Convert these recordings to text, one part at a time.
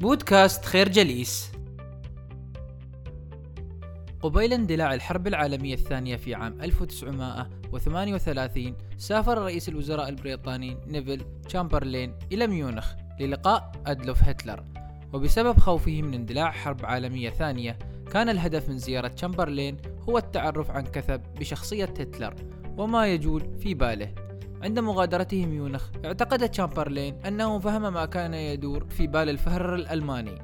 بودكاست خير جليس. قبيل اندلاع الحرب العالمية الثانية في عام 1938 سافر رئيس الوزراء البريطاني نيفل تشامبرلين إلى ميونخ للقاء أدولف هتلر. وبسبب خوفه من اندلاع حرب عالمية ثانية كان الهدف من زيارة تشامبرلين هو التعرف عن كثب بشخصية هتلر وما يجول في باله. عند مغادرته ميونخ اعتقد تشامبرلين أنه فهم ما كان يدور في بال الفوهرر الألماني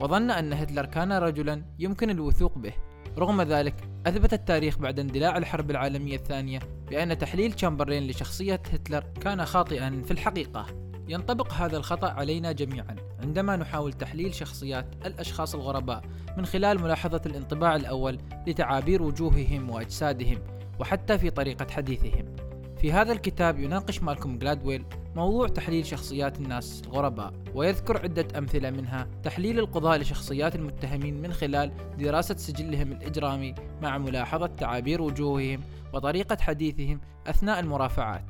وظن أن هتلر كان رجلا يمكن الوثوق به. رغم ذلك أثبت التاريخ بعد اندلاع الحرب العالمية الثانية بأن تحليل تشامبرلين لشخصية هتلر كان خاطئا في الحقيقة. ينطبق هذا الخطأ علينا جميعا. عندما نحاول تحليل شخصيات الأشخاص الغرباء من خلال ملاحظة الانطباع الأول لتعابير وجوههم وأجسادهم وحتى في طريقة حديثهم. في هذا الكتاب يناقش مالكوم جلادويل موضوع تحليل شخصيات الناس الغرباء ويذكر عدة أمثلة منها تحليل القضاء لشخصيات المتهمين من خلال دراسة سجلهم الإجرامي مع ملاحظة تعابير وجوههم وطريقة حديثهم أثناء المرافعات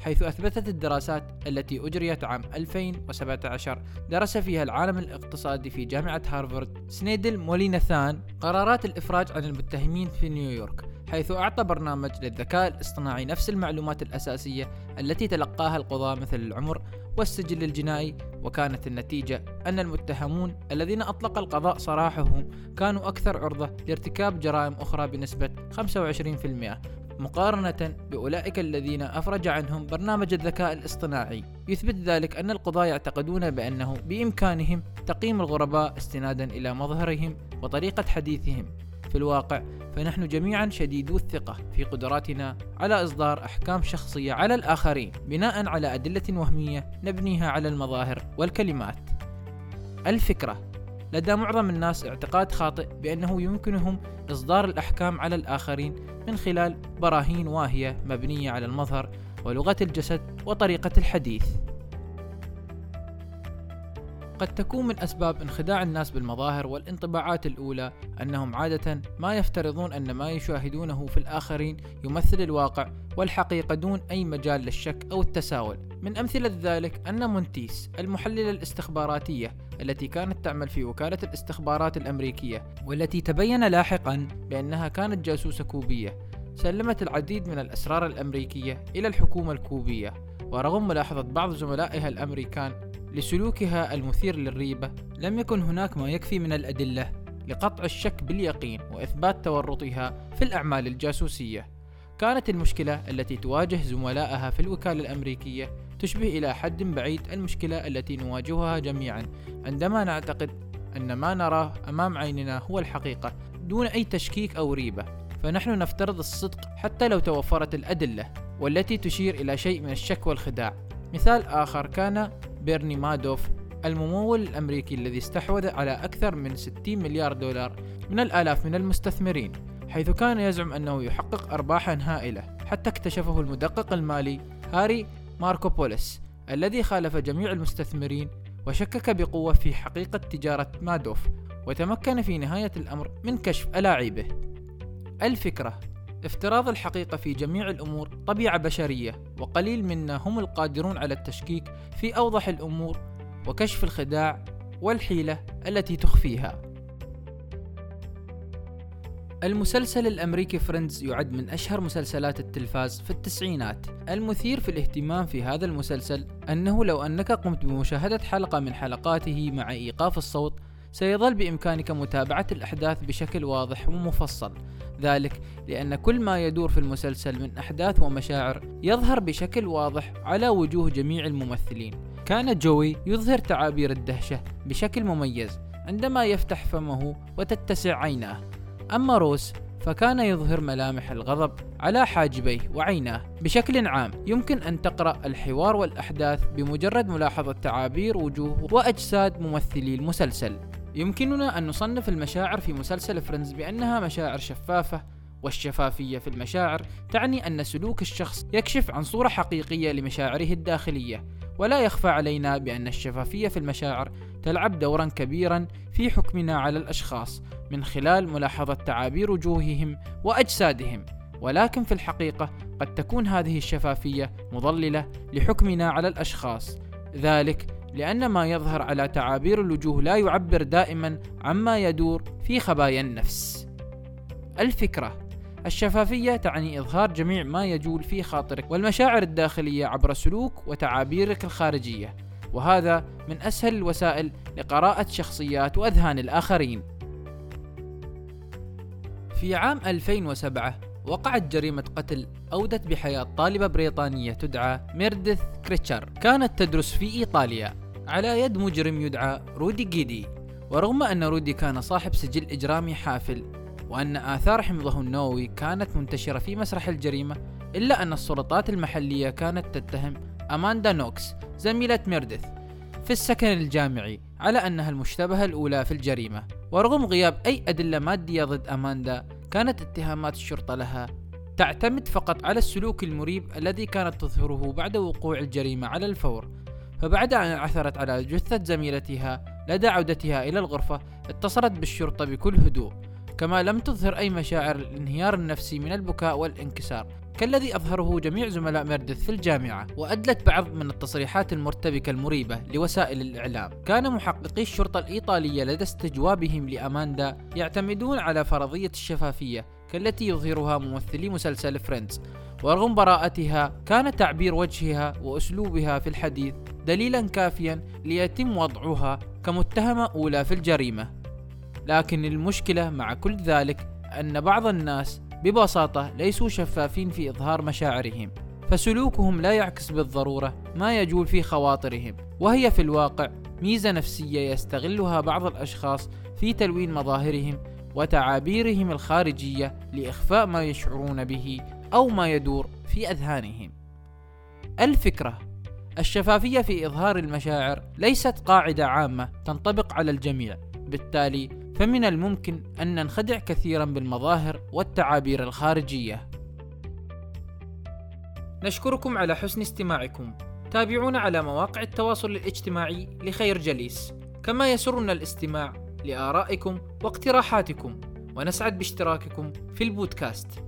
حيث أثبتت الدراسات التي أجريت عام 2017 درس فيها العالم الاقتصادي في جامعة هارفارد سنيدل موليناثان قرارات الإفراج عن المتهمين في نيويورك. حيث أعطى برنامج للذكاء الاصطناعي نفس المعلومات الأساسية التي تلقاها القضاة مثل العمر والسجل الجنائي وكانت النتيجة أن المتهمون الذين أطلق القضاء سراحهم كانوا أكثر عرضة لارتكاب جرائم أخرى بنسبة 25% مقارنة بأولئك الذين أفرج عنهم برنامج الذكاء الاصطناعي. يثبت ذلك أن القضاة يعتقدون بأنه بإمكانهم تقييم الغرباء استنادا إلى مظهرهم وطريقة حديثهم. في الواقع فنحن جميعا شديدو الثقة في قدراتنا على إصدار أحكام شخصية على الآخرين بناء على أدلة وهمية نبنيها على المظاهر والكلمات الفكرة لدى معظم الناس اعتقاد خاطئ بأنه يمكنهم إصدار الأحكام على الآخرين من خلال براهين واهية مبنية على المظهر ولغة الجسد وطريقة الحديث. قد تكون من أسباب انخداع الناس بالمظاهر والانطباعات الأولى أنهم عادة ما يفترضون أن ما يشاهدونه في الآخرين يمثل الواقع والحقيقة دون أي مجال للشك أو التساؤل. من أمثلة ذلك أن مونتيس المحللة الاستخباراتية التي كانت تعمل في وكالة الاستخبارات الأمريكية والتي تبين لاحقا بأنها كانت جاسوسة كوبية سلمت العديد من الأسرار الأمريكية إلى الحكومة الكوبية ورغم ملاحظة بعض زملائها الأمريكان لسلوكها المثير للريبة لم يكن هناك ما يكفي من الأدلة لقطع الشك باليقين وإثبات تورطها في الأعمال الجاسوسية. كانت المشكلة التي تواجه زملائها في الوكالة الأمريكية تشبه إلى حد بعيد المشكلة التي نواجهها جميعا عندما نعتقد أن ما نراه أمام عيننا هو الحقيقة دون أي تشكيك أو ريبة. فنحن نفترض الصدق حتى لو توفرت الأدلة والتي تشير إلى شيء من الشك والخداع. مثال آخر كان بيرني مادوف الممول الأمريكي الذي استحوذ على أكثر من 60 مليار دولار من الآلاف من المستثمرين حيث كان يزعم أنه يحقق أرباحا هائلة حتى اكتشفه المدقق المالي هاري ماركوبوليس الذي خالف جميع المستثمرين وشكك بقوة في حقيقة تجارة مادوف وتمكن في نهاية الأمر من كشف ألاعيبه. الفكرة افتراض الحقيقة في جميع الأمور طبيعة بشرية وقليل منا هم القادرون على التشكيك في أوضح الأمور وكشف الخداع والحيلة التي تخفيها. المسلسل الأمريكي فريندز يعد من أشهر مسلسلات التلفاز في التسعينات. المثير في الاهتمام في هذا المسلسل أنه لو أنك قمت بمشاهدة حلقة من حلقاته مع إيقاف الصوت سيظل بإمكانك متابعة الأحداث بشكل واضح ومفصل. ذلك لأن كل ما يدور في المسلسل من أحداث ومشاعر يظهر بشكل واضح على وجوه جميع الممثلين. كان جوي يظهر تعابير الدهشة بشكل مميز عندما يفتح فمه وتتسع عيناه. أما روس فكان يظهر ملامح الغضب على حاجبيه وعيناه. بشكل عام يمكن أن تقرأ الحوار والأحداث بمجرد ملاحظة تعابير وجوه وأجساد ممثلي المسلسل. يمكننا أن نصنف المشاعر في مسلسل فريندز بأنها مشاعر شفافة والشفافية في المشاعر تعني أن سلوك الشخص يكشف عن صورة حقيقية لمشاعره الداخلية ولا يخفى علينا بأن الشفافية في المشاعر تلعب دورا كبيرا في حكمنا على الأشخاص من خلال ملاحظة تعابير وجوههم وأجسادهم. ولكن في الحقيقة قد تكون هذه الشفافية مضللة لحكمنا على الأشخاص. ذلك لأن ما يظهر على تعابير الوجوه لا يعبر دائما عما يدور في خبايا النفس. الفكرة الشفافية تعني إظهار جميع ما يجول في خاطرك والمشاعر الداخلية عبر سلوك وتعابيرك الخارجية، وهذا من أسهل الوسائل لقراءة شخصيات وأذهان الآخرين. في عام 2007 وقعت جريمة قتل أودت بحياة طالبة بريطانية تدعى ميردث كيرتشر. كانت تدرس في إيطاليا. على يد مجرم يدعى رودي جيدي. ورغم أن رودي كان صاحب سجل إجرامي حافل وأن آثار حمضه النووي كانت منتشرة في مسرح الجريمة إلا أن السلطات المحلية كانت تتهم أماندا نوكس زميلة ميردث في السكن الجامعي على أنها المشتبهة الأولى في الجريمة. ورغم غياب أي أدلة مادية ضد أماندا كانت اتهامات الشرطة لها. تعتمد فقط على السلوك المريب الذي كانت تظهره بعد وقوع الجريمة على الفور. فبعد أن عثرت على جثة زميلتها لدى عودتها إلى الغرفة اتصلت بالشرطة بكل هدوء. كما لم تظهر أي مشاعر الانهيار النفسي من البكاء والانكسار. كالذي أظهره جميع زملاء ميردث في الجامعة وأدلت بعض من التصريحات المرتبكة المريبة لوسائل الإعلام. كان محققي الشرطة الإيطالية لدى استجوابهم لأماندا يعتمدون على فرضية الشفافية كالتي يظهرها ممثلي مسلسل فريندز. ورغم براءتها كان تعبير وجهها وأسلوبها في الحديث دليلا كافيا ليتم وضعها كمتهمة أولى في الجريمة. لكن المشكلة مع كل ذلك أن بعض الناس ببساطة ليسوا شفافين في إظهار مشاعرهم فسلوكهم لا يعكس بالضرورة ما يجول في خواطرهم وهي في الواقع ميزة نفسية يستغلها بعض الأشخاص في تلوين مظاهرهم وتعابيرهم الخارجية لإخفاء ما يشعرون به أو ما يدور في أذهانهم. الفكرة الشفافية في إظهار المشاعر ليست قاعدة عامة تنطبق على الجميع، بالتالي فمن الممكن أن ننخدع كثيرا بالمظاهر والتعابير الخارجية. نشكركم على حسن استماعكم. تابعونا على مواقع التواصل الاجتماعي لخير جليس، كما يسرنا الاستماع لآرائكم واقتراحاتكم، ونسعد باشتراككم في البودكاست.